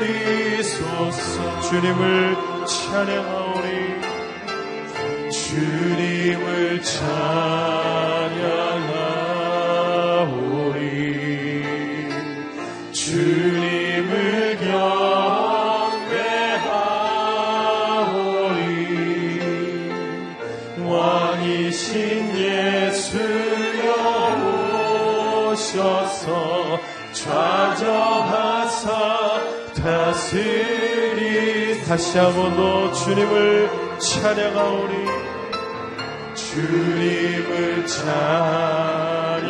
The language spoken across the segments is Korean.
내리소서. 주님을 찬양하오니 주님을 찬양하오니 다시 한번 더 주님을 찬양하오니 주님을 찬양하오니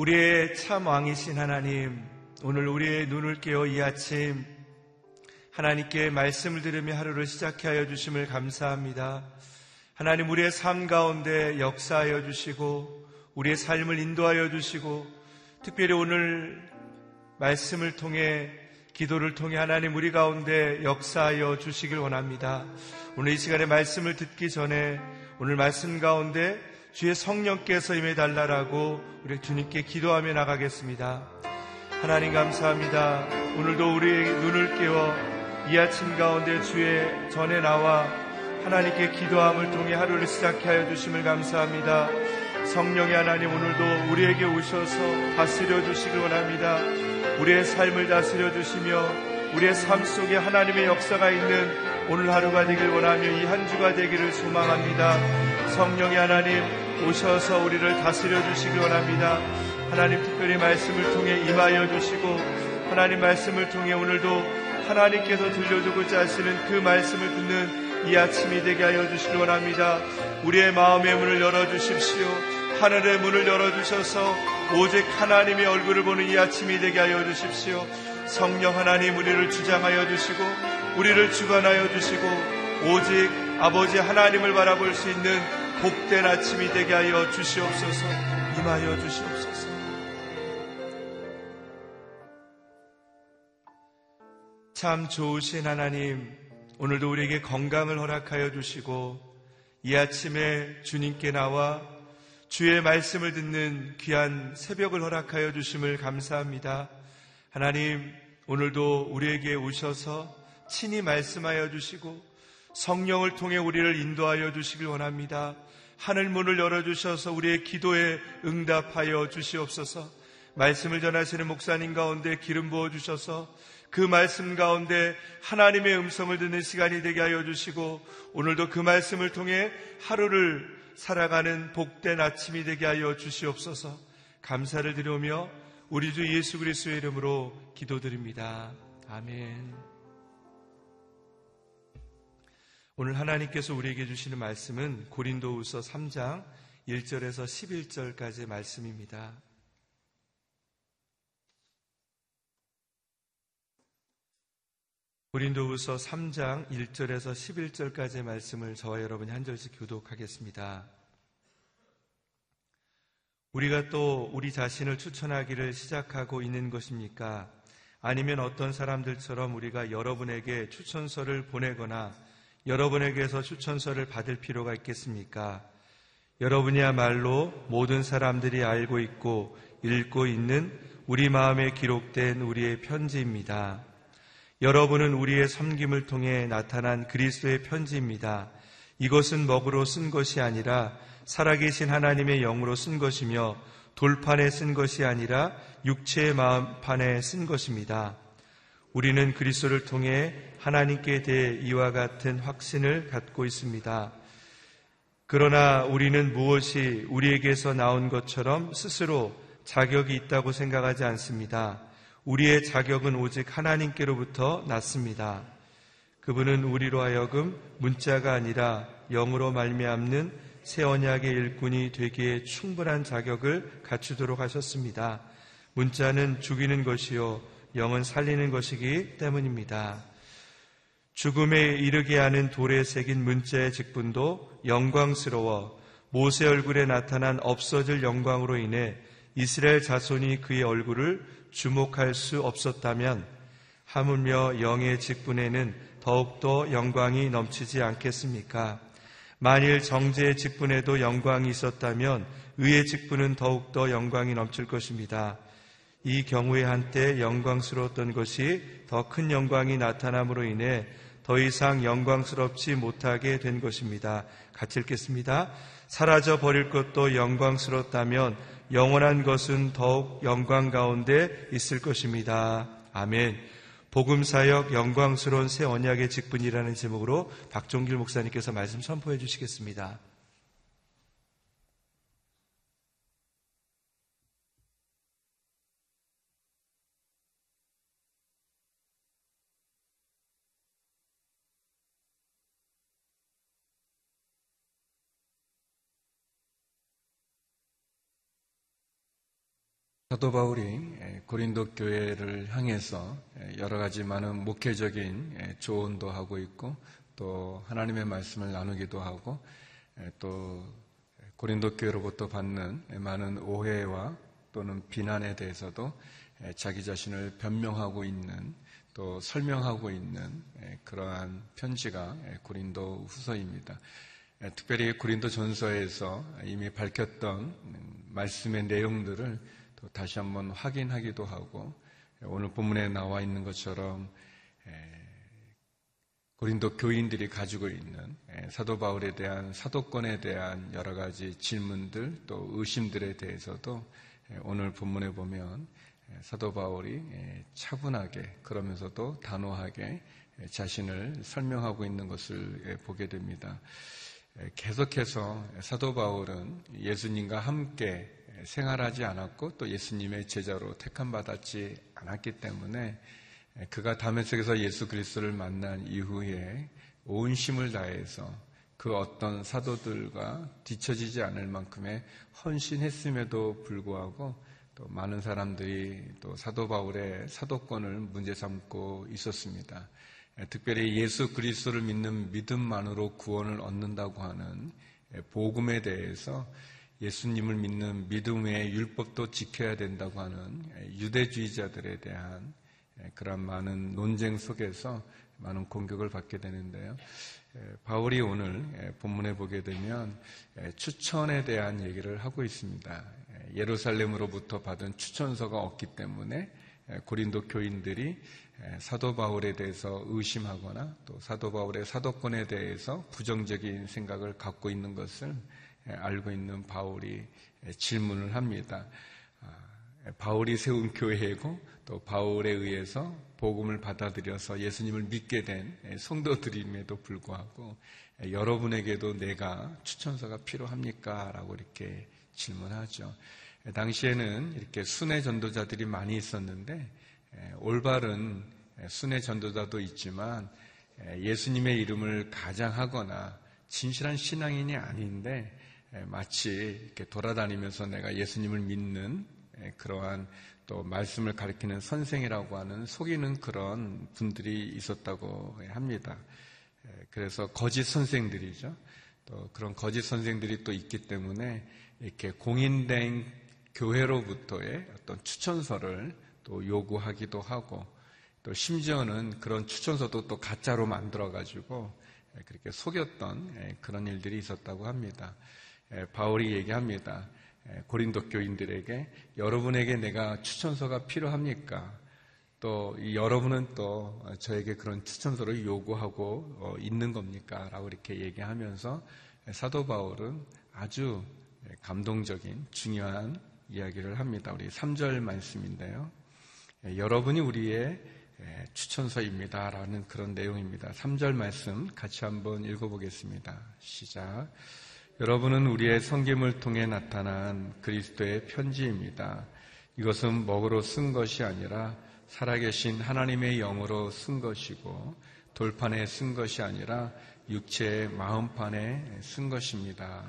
우리의 참 왕이신 하나님, 오늘 우리의 눈을 깨어 이 아침 하나님께 말씀을 들으며 하루를 시작해 하여 주심을 감사합니다. 하나님 우리의 삶 가운데 역사하여 주시고 우리의 삶을 인도하여 주시고 특별히 오늘 말씀을 통해 기도를 통해 하나님 우리 가운데 역사하여 주시길 원합니다. 오늘 이 시간에 말씀을 듣기 전에 오늘 말씀 가운데 주의 성령께서 임해 달라라고 우리 주님께 기도하며 나가겠습니다. 하나님 감사합니다. 오늘도 우리의 눈을 깨워 이 아침 가운데 주의 전에 나와 하나님께 기도함을 통해 하루를 시작해 하여 주심을 감사합니다. 성령의 하나님 오늘도 우리에게 오셔서 다스려 주시길 원합니다. 우리의 삶을 다스려 주시며 우리의 삶 속에 하나님의 역사가 있는 오늘 하루가 되길 원하며 이 한 주가 되기를 소망합니다. 성령의 하나님 오셔서 우리를 다스려 주시길 원합니다. 하나님 특별히 말씀을 통해 임하여 주시고 하나님 말씀을 통해 오늘도 하나님께서 들려주고자 하시는 그 말씀을 듣는 이 아침이 되게 하여 주시길 원합니다. 우리의 마음의 문을 열어 주십시오. 하늘의 문을 열어 주셔서 오직 하나님의 얼굴을 보는 이 아침이 되게 하여 주십시오. 성령 하나님 우리를 주장하여 주시고 우리를 주관하여 주시고 오직 아버지 하나님을 바라볼 수 있는 복된 아침이 되게 하여 주시옵소서 임하여 주시옵소서 참 좋으신 하나님 오늘도 우리에게 건강을 허락하여 주시고 이 아침에 주님께 나와 주의 말씀을 듣는 귀한 새벽을 허락하여 주심을 감사합니다. 하나님, 오늘도 우리에게 오셔서 친히 말씀하여 주시고 성령을 통해 우리를 인도하여 주시길 원합니다. 하늘 문을 열어주셔서 우리의 기도에 응답하여 주시옵소서 말씀을 전하시는 목사님 가운데 기름 부어주셔서 그 말씀 가운데 하나님의 음성을 듣는 시간이 되게 하여 주시고 오늘도 그 말씀을 통해 하루를 살아가는 복된 아침이 되게 하여 주시옵소서 감사를 드리며 우리 주 예수 그리스도의 이름으로 기도드립니다. 아멘. 오늘 하나님께서 우리에게 주시는 말씀은 고린도후서 3장 1절에서 11절까지의 말씀입니다. 고린도후서 3장 1절에서 11절까지의 말씀을 저와 여러분이 한 절씩 교독하겠습니다. 우리가 또 우리 자신을 추천하기를 시작하고 있는 것입니까? 아니면 어떤 사람들처럼 우리가 여러분에게 추천서를 보내거나 여러분에게서 추천서를 받을 필요가 있겠습니까? 여러분이야말로 모든 사람들이 알고 있고 읽고 있는 우리 마음에 기록된 우리의 편지입니다. 여러분은 우리의 섬김을 통해 나타난 그리스도의 편지입니다. 이것은 먹으로 쓴 것이 아니라 살아계신 하나님의 영으로 쓴 것이며 돌판에 쓴 것이 아니라 육체의 마음판에 쓴 것입니다. 우리는 그리스도를 통해 하나님께 대해 이와 같은 확신을 갖고 있습니다. 그러나 우리는 무엇이 우리에게서 나온 것처럼 스스로 자격이 있다고 생각하지 않습니다. 우리의 자격은 오직 하나님께로부터 났습니다. 그분은 우리로 하여금 문자가 아니라 영으로 말미암는 새 언약의 일꾼이 되기에 충분한 자격을 갖추도록 하셨습니다. 문자는 죽이는 것이요 영은 살리는 것이기 때문입니다. 죽음에 이르게 하는 돌에 새긴 문자의 직분도 영광스러워 모세 얼굴에 나타난 없어질 영광으로 인해 이스라엘 자손이 그의 얼굴을 주목할 수 없었다면 하물며 영의 직분에는 더욱더 영광이 넘치지 않겠습니까? 만일 정제의 직분에도 영광이 있었다면 의의 직분은 더욱더 영광이 넘칠 것입니다. 이 경우에 한때 영광스러웠던 것이 더 큰 영광이 나타남으로 인해 더 이상 영광스럽지 못하게 된 것입니다. 같이 읽겠습니다. 사라져 버릴 것도 영광스럽다면 영원한 것은 더욱 영광 가운데 있을 것입니다. 아멘. 복음사역 영광스러운 새 언약의 직분이라는 제목으로 박종길 목사님께서 말씀 선포해 주시겠습니다. 사도 바울이 고린도 교회를 향해서 여러 가지 많은 목회적인 조언도 하고 있고 또 하나님의 말씀을 나누기도 하고 또 고린도 교회로부터 받는 많은 오해와 또는 비난에 대해서도 자기 자신을 변명하고 있는 또 설명하고 있는 그러한 편지가 고린도 후서입니다. 특별히 고린도 전서에서 이미 밝혔던 말씀의 내용들을 또 다시 한번 확인하기도 하고 오늘 본문에 나와 있는 것처럼 고린도 교인들이 가지고 있는 사도 바울에 대한 사도권에 대한 여러 가지 질문들 또 의심들에 대해서도 오늘 본문에 보면 사도 바울이 차분하게 그러면서도 단호하게 자신을 설명하고 있는 것을 보게 됩니다. 계속해서 사도 바울은 예수님과 함께 생활하지 않았고 또 예수님의 제자로 택함 받았지 않았기 때문에 그가 다메섹에서 예수 그리스도를 만난 이후에 온 힘을 다해서 그 어떤 사도들과 뒤처지지 않을 만큼의 헌신했음에도 불구하고 또 많은 사람들이 또 사도 바울의 사도권을 문제 삼고 있었습니다. 특별히 예수 그리스도를 믿는 믿음만으로 구원을 얻는다고 하는 복음에 대해서 예수님을 믿는 믿음의 율법도 지켜야 된다고 하는 유대주의자들에 대한 그런 많은 논쟁 속에서 많은 공격을 받게 되는데요. 바울이 오늘 본문에 보게 되면 추천에 대한 얘기를 하고 있습니다. 예루살렘으로부터 받은 추천서가 없기 때문에 고린도 교인들이 사도 바울에 대해서 의심하거나 또 사도 바울의 사도권에 대해서 부정적인 생각을 갖고 있는 것을 알고 있는 바울이 질문을 합니다. 아, 바울이 세운 교회고 또 바울에 의해서 복음을 받아들여서 예수님을 믿게 된 성도들임에도 불구하고 여러분에게도 내가 추천서가 필요합니까? 라고 이렇게 질문하죠. 당시에는 이렇게 순회 전도자들이 많이 있었는데 올바른 순회 전도자도 있지만 예수님의 이름을 가장하거나 진실한 신앙인이 아닌데 마치 이렇게 돌아다니면서 내가 예수님을 믿는 그러한 또 말씀을 가리키는 선생이라고 하는 속이는 그런 분들이 있었다고 합니다. 그래서 거짓 선생들이죠. 또 그런 거짓 선생들이 또 있기 때문에 이렇게 공인된 교회로부터의 어떤 추천서를 또 요구하기도 하고 또 심지어는 그런 추천서도 또 가짜로 만들어가지고 그렇게 속였던 그런 일들이 있었다고 합니다. 바울이 얘기합니다. 고린도 교인들에게 여러분에게 내가 추천서가 필요합니까? 또 여러분은 또 저에게 그런 추천서를 요구하고 어, 있는 겁니까? 라고 이렇게 얘기하면서 사도 바울은 아주 감동적인 중요한 이야기를 합니다. 우리 3절 말씀인데요. 여러분이 우리의 추천서입니다. 라는 그런 내용입니다. 3절 말씀 같이 한번 읽어보겠습니다. 시작. 여러분은 우리의 성김을 통해 나타난 그리스도의 편지입니다. 이것은 먹으로 쓴 것이 아니라 살아계신 하나님의 영으로 쓴 것이고 돌판에 쓴 것이 아니라 육체의 마음판에 쓴 것입니다.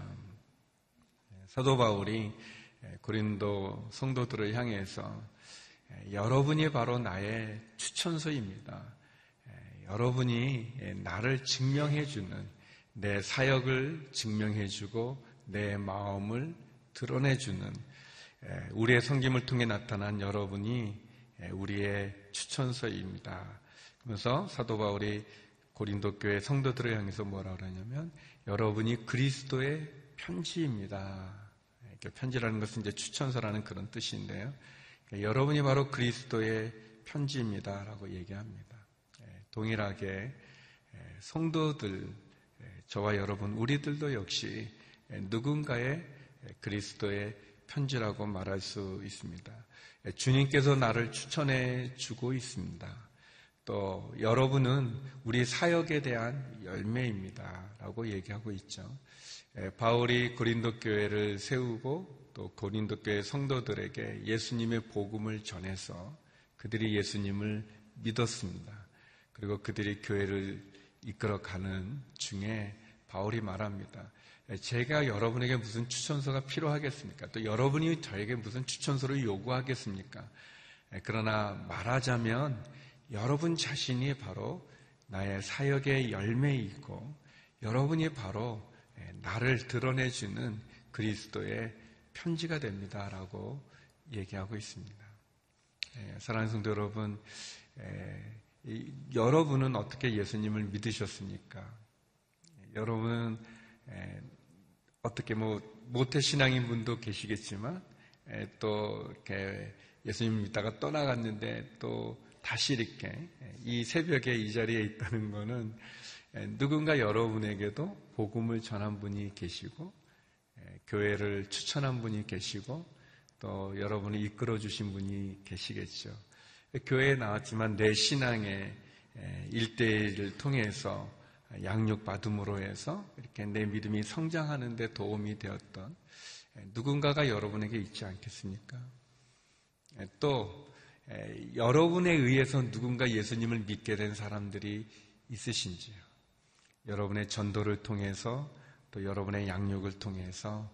사도 바울이 고린도 성도들을 향해서 여러분이 바로 나의 추천서입니다. 여러분이 나를 증명해주는 내 사역을 증명해주고 내 마음을 드러내주는 우리의 성김을 통해 나타난 여러분이 우리의 추천서입니다. 그러면서 사도 바울이 고린도 교회 성도들을 향해서 뭐라 그러냐면 여러분이 그리스도의 편지입니다. 편지라는 것은 이제 추천서라는 그런 뜻인데요. 그러니까 여러분이 바로 그리스도의 편지입니다라고 얘기합니다. 동일하게 성도들 저와 여러분, 우리들도 역시 누군가의 그리스도의 편지라고 말할 수 있습니다. 주님께서 나를 추천해 주고 있습니다. 또 여러분은 우리 사역에 대한 열매입니다. 라고 얘기하고 있죠. 바울이 고린도 교회를 세우고 또 고린도 교회 성도들에게 예수님의 복음을 전해서 그들이 예수님을 믿었습니다. 그리고 그들이 교회를 이끌어가는 중에 바울이 말합니다. 제가 여러분에게 무슨 추천서가 필요하겠습니까? 또 여러분이 저에게 무슨 추천서를 요구하겠습니까? 그러나 말하자면 여러분 자신이 바로 나의 사역의 열매이고 여러분이 바로 나를 드러내주는 그리스도의 편지가 됩니다라고 얘기하고 있습니다. 사랑하는 성도 여러분, 여러분은 어떻게 예수님을 믿으셨습니까? 여러분은 어떻게 뭐 모태 신앙인 분도 계시겠지만 또 이렇게 예수님 믿다가 떠나갔는데 또 다시 이렇게 이 새벽에 이 자리에 있다는 것은 누군가 여러분에게도 복음을 전한 분이 계시고 교회를 추천한 분이 계시고 또 여러분을 이끌어 주신 분이 계시겠죠. 교회에 나왔지만 내 신앙의 일대일을 통해서 양육받음으로 해서 이렇게 내 믿음이 성장하는 데 도움이 되었던 누군가가 여러분에게 있지 않겠습니까? 또 여러분에 의해서 누군가 예수님을 믿게 된 사람들이 있으신지요? 여러분의 전도를 통해서 또 여러분의 양육을 통해서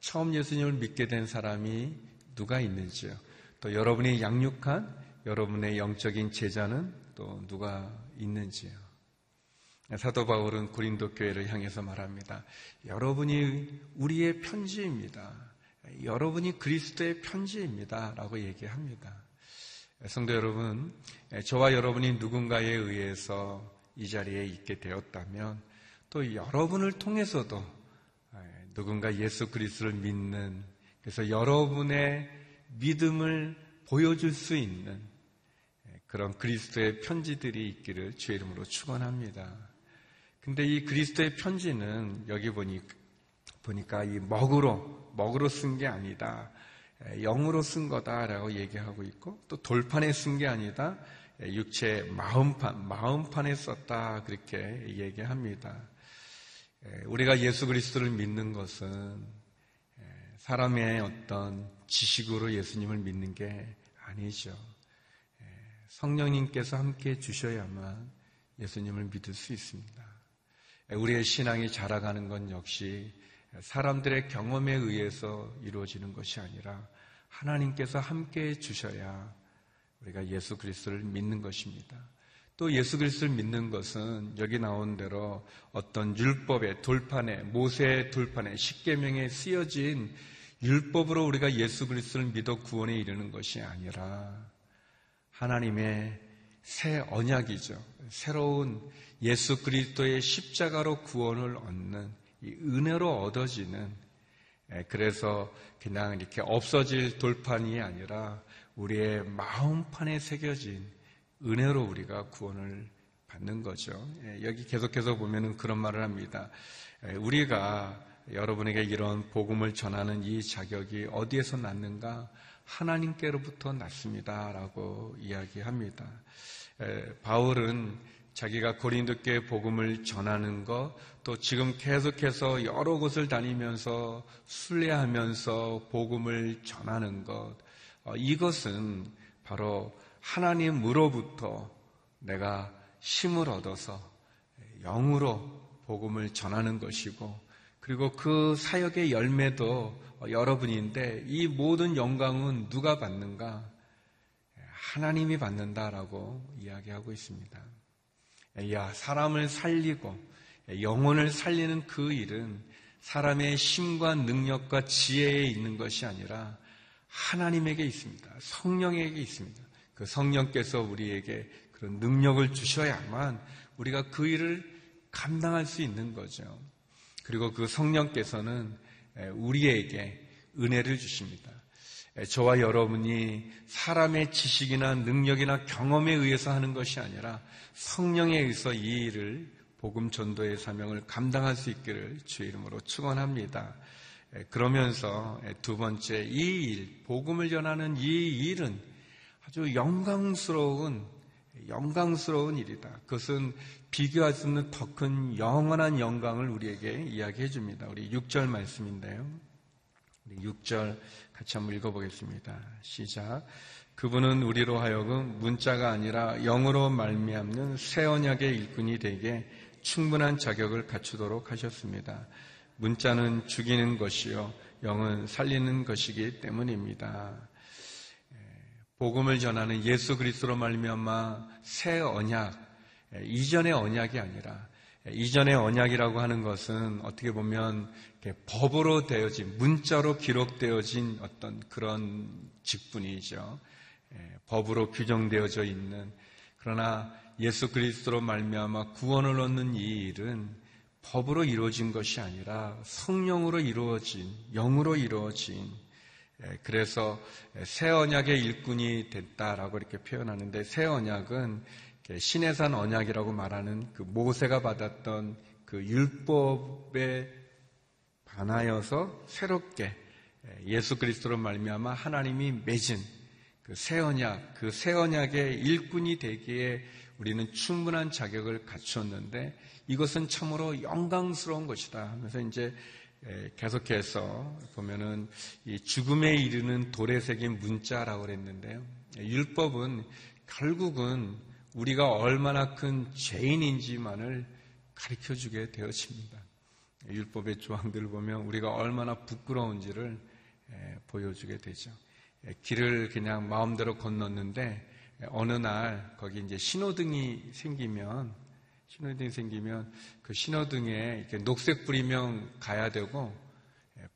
처음 예수님을 믿게 된 사람이 누가 있는지요? 또 여러분이 양육한 여러분의 영적인 제자는 또 누가 있는지요? 사도 바울은 고린도 교회를 향해서 말합니다. 여러분이 우리의 편지입니다. 여러분이 그리스도의 편지입니다. 라고 얘기합니다. 성도 여러분, 저와 여러분이 누군가에 의해서 이 자리에 있게 되었다면 또 여러분을 통해서도 누군가 예수 그리스도를 믿는 그래서 여러분의 믿음을 보여줄 수 있는 그런 그리스도의 편지들이 있기를 주의 이름으로 축원합니다. 근데 이 그리스도의 편지는 여기 보니 보니까 이 먹으로 먹으로 쓴 게 아니다. 영으로 쓴 거다라고 얘기하고 있고 또 돌판에 쓴 게 아니다. 육체 마음판 마음판에 썼다 그렇게 얘기합니다. 우리가 예수 그리스도를 믿는 것은 사람의 어떤 지식으로 예수님을 믿는 게 아니죠. 성령님께서 함께 주셔야만 예수님을 믿을 수 있습니다. 우리의 신앙이 자라가는 건 역시 사람들의 경험에 의해서 이루어지는 것이 아니라 하나님께서 함께 주셔야 우리가 예수 그리스도를 믿는 것입니다. 또 예수 그리스도를 믿는 것은 여기 나온 대로 어떤 율법의 돌판에 모세의 돌판에 십계명에 쓰여진 율법으로 우리가 예수 그리스도를 믿어 구원에 이르는 것이 아니라 하나님의 새 언약이죠. 새로운 예수 그리스도의 십자가로 구원을 얻는 은혜로 얻어지는 그래서 그냥 이렇게 없어질 돌판이 아니라 우리의 마음판에 새겨진 은혜로 우리가 구원을 받는 거죠. 여기 계속해서 보면은 그런 말을 합니다. 우리가 여러분에게 이런 복음을 전하는 이 자격이 어디에서 났는가? 하나님께로부터 났습니다. 라고 이야기합니다. 바울은 자기가 고린도께 복음을 전하는 것, 또 지금 계속해서 여러 곳을 다니면서 순례하면서 복음을 전하는 것, 어, 이것은 바로 하나님으로부터 내가 힘을 얻어서 영으로 복음을 전하는 것이고, 그리고 그 사역의 열매도 여러분인데 이 모든 영광은 누가 받는가? 하나님이 받는다라고 이야기하고 있습니다. 야, 사람을 살리고 영혼을 살리는 그 일은 사람의 힘과 능력과 지혜에 있는 것이 아니라 하나님에게 있습니다. 성령에게 있습니다. 그 성령께서 우리에게 그런 능력을 주셔야만 우리가 그 일을 감당할 수 있는 거죠. 그리고 그 성령께서는 우리에게 은혜를 주십니다. 저와 여러분이 사람의 지식이나 능력이나 경험에 의해서 하는 것이 아니라 성령에 의해서 이 일을 복음 전도의 사명을 감당할 수 있기를 주의 이름으로 축원합니다. 그러면서 두 번째 이 일, 복음을 전하는 이 일은 아주 영광스러운 영광스러운 일이다. 그것은 비교할 수 없는 더 큰 영원한 영광을 우리에게 이야기해 줍니다. 우리 6절 말씀인데요. 우리 6절 같이 한번 읽어보겠습니다. 시작. 그분은 우리로 하여금 문자가 아니라 영으로 말미암는 새 언약의 일꾼이 되게 충분한 자격을 갖추도록 하셨습니다. 문자는 죽이는 것이요 영은 살리는 것이기 때문입니다. 복음을 전하는 예수 그리스도로 말미암아 새 언약 이전의 언약이 아니라 이전의 언약이라고 하는 것은 어떻게 보면 법으로 되어진 문자로 기록되어진 어떤 그런 직분이죠. 법으로 규정되어져 있는 그러나 예수 그리스도로 말미암아 구원을 얻는 이 일은 법으로 이루어진 것이 아니라 성령으로 이루어진 영으로 이루어진 그래서 새 언약의 일꾼이 됐다라고 이렇게 표현하는데 새 언약은 신해산 언약이라고 말하는 그 모세가 받았던 그 율법에 반하여서 새롭게 예수 그리스도로 말미암아 하나님이 맺은 그 새 언약, 그 새 언약의 일꾼이 되기에 우리는 충분한 자격을 갖추었는데 이것은 참으로 영광스러운 것이다 하면서 이제 계속해서 보면은 이 죽음에 이르는 돌에 새긴 문자라고 그랬는데요. 율법은 결국은 우리가 얼마나 큰 죄인인지만을 가르쳐 주게 되어집니다. 율법의 조항들을 보면 우리가 얼마나 부끄러운지를 보여주게 되죠. 길을 그냥 마음대로 건넜는데 어느 날 거기 이제 신호등이 생기면 신호등이 생기면 그 신호등에 이렇게 녹색 불이면 가야 되고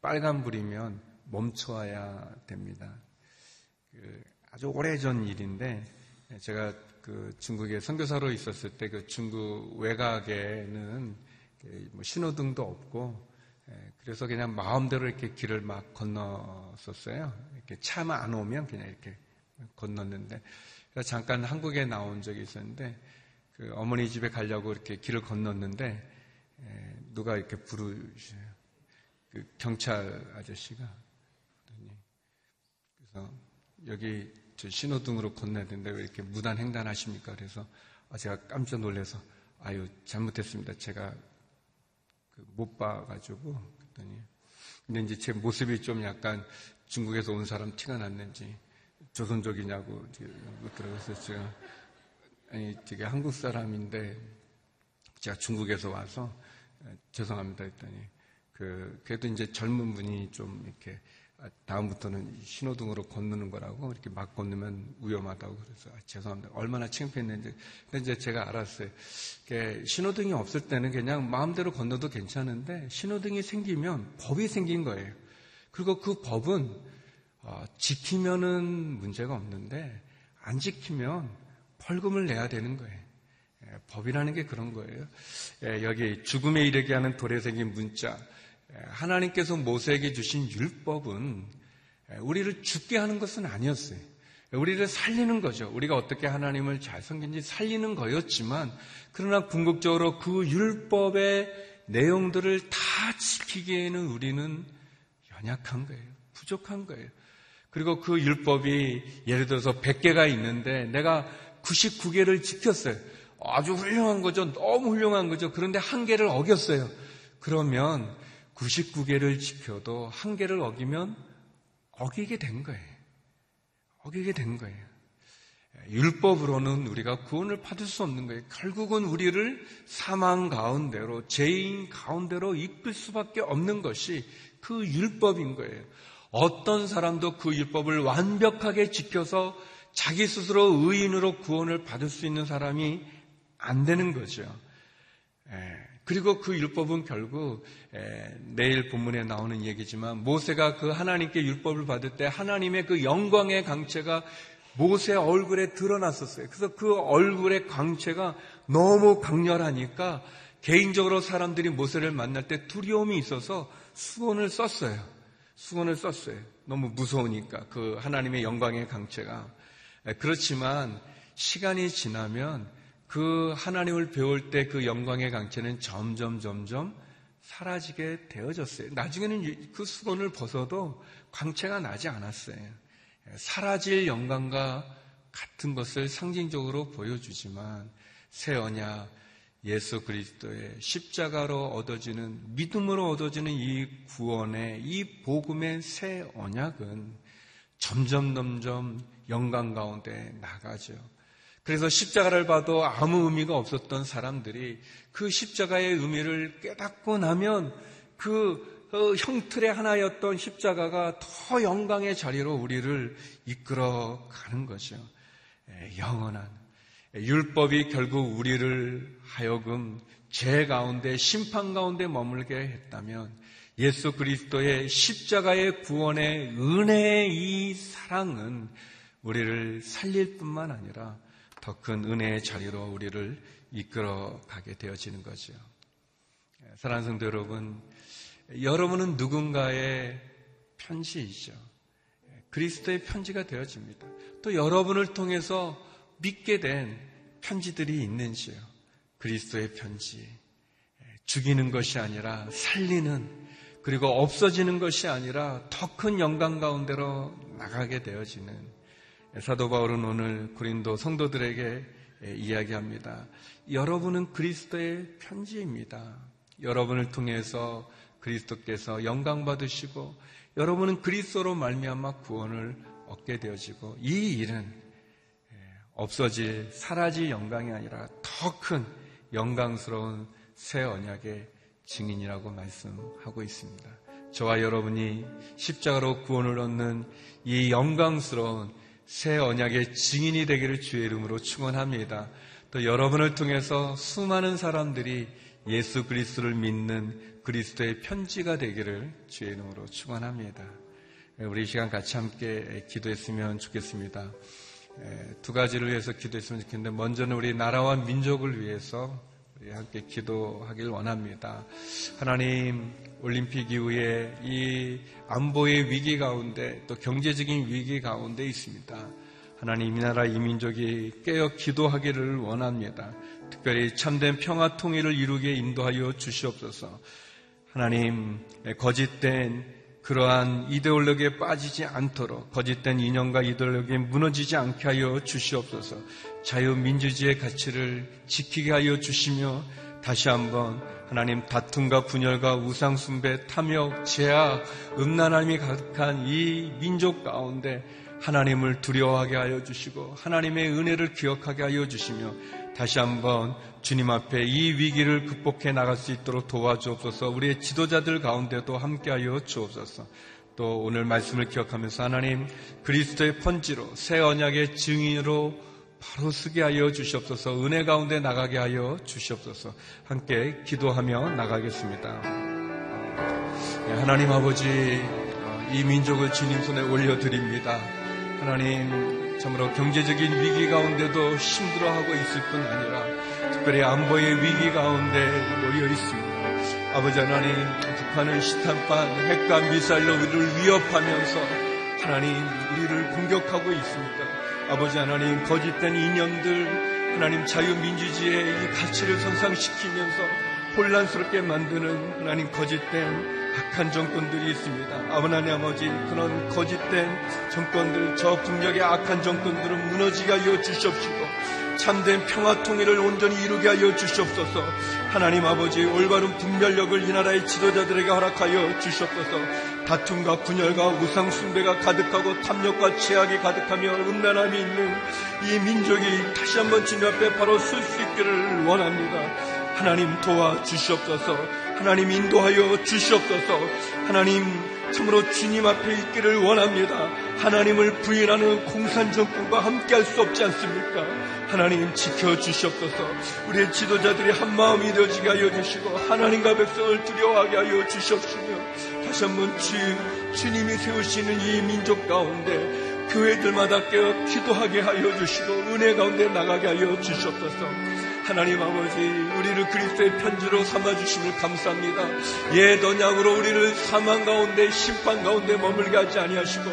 빨간 불이면 멈춰야 됩니다. 그 아주 오래전 일인데 제가 그 중국에 선교사로 있었을 때 그 중국 외곽에는 뭐 신호등도 없고 그래서 그냥 마음대로 이렇게 길을 막 건넜었어요. 이렇게 차만 안 오면 그냥 이렇게 건넜는데 잠깐 한국에 나온 적이 있었는데 그 어머니 집에 가려고 이렇게 길을 건넜는데 누가 이렇게 부르셔요. 그 경찰 아저씨가 그래서 여기 저 신호등으로 건너야 되는데 왜 이렇게 무단 횡단하십니까? 그래서 아, 제가 깜짝 놀라서 아유 잘못했습니다. 제가 그 못 봐가지고 그랬더니 근데 이제 제 모습이 좀 약간 중국에서 온 사람 티가 났는지 조선족이냐고 들어가서 제가 아니 되게 한국 사람인데 제가 중국에서 와서 죄송합니다 했더니 그 그래도 이제 젊은 분이 좀 이렇게 아, 다음부터는 신호등으로 건너는 거라고 이렇게 막 건너면 위험하다고 그래서 아, 죄송합니다. 얼마나 창피했는지. 근데 이제 제가 알았어요. 신호등이 없을 때는 그냥 마음대로 건너도 괜찮은데 신호등이 생기면 법이 생긴 거예요. 그리고 그 법은 어, 지키면은 문제가 없는데 안 지키면 벌금을 내야 되는 거예요. 예, 법이라는 게 그런 거예요. 예, 여기 죽음에 이르게 하는 돌에 생긴 문자 하나님께서 모세에게 주신 율법은 우리를 죽게 하는 것은 아니었어요. 우리를 살리는 거죠. 우리가 어떻게 하나님을 잘 섬긴지 살리는 거였지만, 그러나 궁극적으로 그 율법의 내용들을 다 지키기에는 우리는 연약한 거예요. 부족한 거예요. 그리고 그 율법이 예를 들어서 100개가 있는데 내가 99개를 지켰어요. 아주 훌륭한 거죠. 너무 훌륭한 거죠. 그런데 한 개를 어겼어요. 그러면 99개를 지켜도 한 개를 어기면 어기게 된 거예요. 어기게 된 거예요. 율법으로는 우리가 구원을 받을 수 없는 거예요. 결국은 우리를 사망 가운데로, 죄인 가운데로 이끌 수밖에 없는 것이 그 율법인 거예요. 어떤 사람도 그 율법을 완벽하게 지켜서 자기 스스로 의인으로 구원을 받을 수 있는 사람이 안 되는 거죠. 그리고 그 율법은 결국 내일 본문에 나오는 얘기지만 모세가 그 하나님께 율법을 받을 때 하나님의 그 영광의 강체가 모세 얼굴에 드러났었어요. 그래서 그 얼굴의 강체가 너무 강렬하니까 개인적으로 사람들이 모세를 만날 때 두려움이 있어서 수건을 썼어요. 수건을 썼어요. 너무 무서우니까 그 하나님의 영광의 강체가. 그렇지만 시간이 지나면 그 하나님을 배울 때 그 영광의 강체는 점점 점점 사라지게 되어졌어요. 나중에는 그 수건을 벗어도 광채가 나지 않았어요. 사라질 영광과 같은 것을 상징적으로 보여주지만 새 언약 예수 그리스도의 십자가로 얻어지는 믿음으로 얻어지는 이 구원의 이 복음의 새 언약은 점점 점점 영광 가운데 나가죠. 그래서 십자가를 봐도 아무 의미가 없었던 사람들이 그 십자가의 의미를 깨닫고 나면 그 어, 형틀의 하나였던 십자가가 더 영광의 자리로 우리를 이끌어 가는 거죠. 영원한 율법이 결국 우리를 하여금 죄 가운데 심판 가운데 머물게 했다면 예수 그리스도의 십자가의 구원의 은혜의 이 사랑은 우리를 살릴 뿐만 아니라 더 큰 은혜의 자리로 우리를 이끌어 가게 되어지는 거죠. 사랑하는 성도 여러분, 여러분은 누군가의 편지이죠. 그리스도의 편지가 되어집니다. 또 여러분을 통해서 믿게 된 편지들이 있는지요. 그리스도의 편지. 죽이는 것이 아니라 살리는 그리고 없어지는 것이 아니라 더 큰 영광 가운데로 나가게 되어지는 사도 바울은 오늘 고린도 성도들에게 이야기합니다. 여러분은 그리스도의 편지입니다. 여러분을 통해서 그리스도께서 영광 받으시고 여러분은 그리스도로 말미암아 구원을 얻게 되어지고 이 일은 없어질 사라질 영광이 아니라 더 큰 영광스러운 새 언약의 증인이라고 말씀하고 있습니다. 저와 여러분이 십자가로 구원을 얻는 이 영광스러운 새 언약의 증인이 되기를 주의 이름으로 축원합니다. 또 여러분을 통해서 수많은 사람들이 예수 그리스도를 믿는 그리스도의 편지가 되기를 주의 이름으로 축원합니다. 우리 시간 같이 함께 기도했으면 좋겠습니다. 두 가지를 위해서 기도했으면 좋겠는데 먼저는 우리 나라와 민족을 위해서 함께 기도하길 원합니다. 하나님 올림픽 이후에 이 안보의 위기 가운데 또 경제적인 위기 가운데 있습니다. 하나님 이 나라 이 민족이 깨어 기도하기를 원합니다. 특별히 참된 평화 통일을 이루게 인도하여 주시옵소서. 하나님 거짓된 그러한 이데올로기에 빠지지 않도록 거짓된 인형과 이데올로기에 무너지지 않게 하여 주시옵소서. 자유민주주의의 가치를 지키게 하여 주시며 다시 한번 하나님 다툼과 분열과 우상숭배, 탐욕, 제약, 음란함이 가득한 이 민족 가운데 하나님을 두려워하게 하여 주시고 하나님의 은혜를 기억하게 하여 주시며 다시 한번 주님 앞에 이 위기를 극복해 나갈 수 있도록 도와주옵소서 우리의 지도자들 가운데도 함께하여 주옵소서 또 오늘 말씀을 기억하면서 하나님 그리스도의 편지로 새 언약의 증인으로 바로 쓰게 하여 주시옵소서 은혜 가운데 나가게 하여 주시옵소서 함께 기도하며 나가겠습니다. 네, 하나님 아버지 이 민족을 주님 손에 올려드립니다. 하나님 참으로 경제적인 위기 가운데도 힘들어하고 있을 뿐 아니라 특별히 안보의 위기 가운데 놓여 있습니다. 아버지 하나님 북한은 시탄판 핵과 미사일로 우리를 위협하면서 하나님 우리를 공격하고 있습니다. 아버지 하나님 거짓된 이념들 하나님 자유민주주의의 이 가치를 선상시키면서 혼란스럽게 만드는 하나님 거짓된 악한 정권들이 있습니다. 아버지 아버지 그런 거짓된 정권들 저 국력의 악한 정권들은 무너지게 하여 주시옵시고 참된 평화 통일을 온전히 이루게 하여 주시옵소서. 하나님 아버지 올바른 분별력을 이 나라의 지도자들에게 허락하여 주시옵소서. 다툼과 분열과 우상 숭배가 가득하고 탐욕과 죄악이 가득하며 음란함이 있는 이 민족이 다시 한번 주님 앞에 바로 설 수 있기를 원합니다. 하나님 도와 주시옵소서. 하나님 인도하여 주시옵소서. 하나님 참으로 주님 앞에 있기를 원합니다. 하나님을 부인하는 공산 정권과 함께할 수 없지 않습니까? 하나님 지켜 주시옵소서. 우리의 지도자들이 한 마음이 되어지게 하여 주시고 하나님과 백성을 두려워하게 하여 주시옵시며 다시 한번 주 주님이 세우시는 이 민족 가운데 교회들마다 깨어 기도하게 하여 주시고 은혜 가운데 나가게 하여 주시옵소서. 하나님 아버지 우리를 그리스도의 편지로 삼아주심을 감사합니다. 옛 언약으로 우리를 사망 가운데 심판 가운데 머물게 하지 아니하시고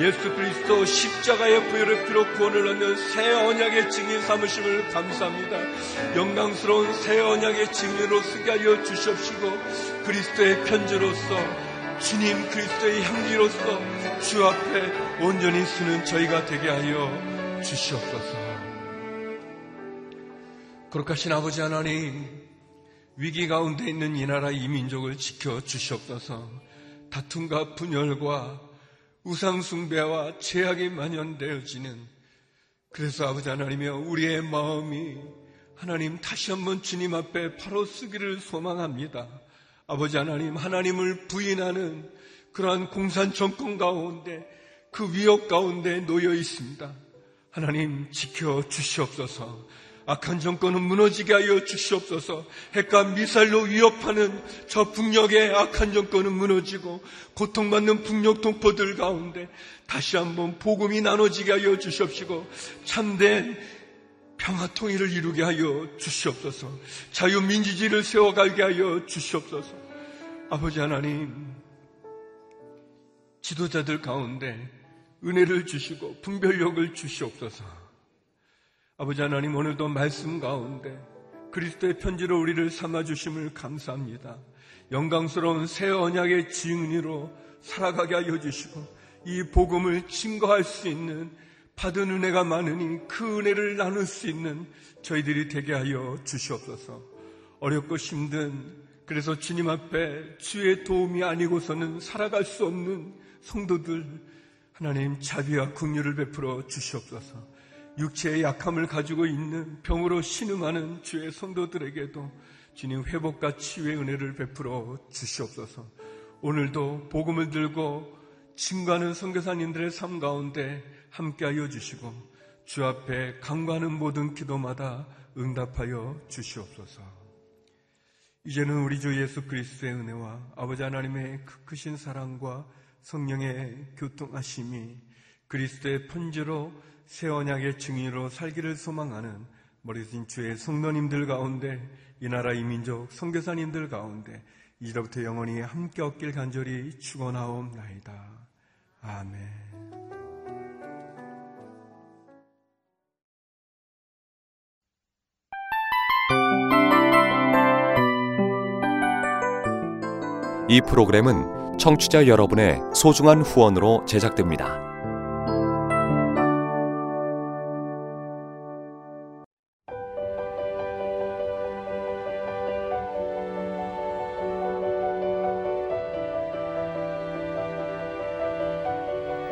예수 그리스도 십자가의 부여를 피로 구원을 얻는 새 언약의 증인 삼으심을 감사합니다. 영광스러운 새 언약의 증인으로 쓰게 하여 주시옵시고 그리스도의 편지로서 주님 그리스도의 향기로서 주 앞에 온전히 쓰는 저희가 되게 하여 주시옵소서. 거룩하신 아버지 하나님, 위기 가운데 있는 이 나라 이 민족을 지켜 주시옵소서. 다툼과 분열과 우상숭배와 죄악이 만연되어지는 그래서 아버지 하나님이여 우리의 마음이 하나님 다시 한번 주님 앞에 바로 쓰기를 소망합니다. 아버지 하나님, 하나님을 부인하는 그러한 공산 정권 가운데 그 위협 가운데 놓여 있습니다. 하나님 지켜 주시옵소서. 악한 정권은 무너지게 하여 주시옵소서. 핵과 미사일로 위협하는 저 북녘의 악한 정권은 무너지고 고통받는 북녘 동포들 가운데 다시 한번 복음이 나눠지게 하여 주시옵시고 참된 평화 통일을 이루게 하여 주시옵소서. 자유민주주의를 세워가게 하여 주시옵소서. 아버지 하나님, 지도자들 가운데 은혜를 주시고 분별력을 주시옵소서. 아버지 하나님 오늘도 말씀 가운데 그리스도의 편지로 우리를 삼아 주심을 감사합니다. 영광스러운 새 언약의 증인으로 살아가게 하여 주시고 이 복음을 증거할 수 있는 받은 은혜가 많으니 그 은혜를 나눌 수 있는 저희들이 되게 하여 주시옵소서. 어렵고 힘든 그래서 주님 앞에 주의 도움이 아니고서는 살아갈 수 없는 성도들 하나님 자비와 긍휼을 베풀어 주시옵소서. 육체의 약함을 가지고 있는 병으로 신음하는 주의 성도들에게도 주님 회복과 치유의 은혜를 베풀어 주시옵소서. 오늘도 복음을 들고 증가하는 선교사님들의 삶 가운데 함께하여 주시고 주 앞에 강구하는 모든 기도마다 응답하여 주시옵소서. 이제는 우리 주 예수 그리스도의 은혜와 아버지 하나님의 크신 사랑과 성령의 교통하심이 그리스도의 편지로 새 언약의 증인으로 살기를 소망하는 머리신 주의 성도님들 가운데 이 나라 이민족 선교사님들 가운데 이제부터 영원히 함께 얻길 간절히 축원하옵나이다. 아멘. 이 프로그램은 청취자 여러분의 소중한 후원으로 제작됩니다.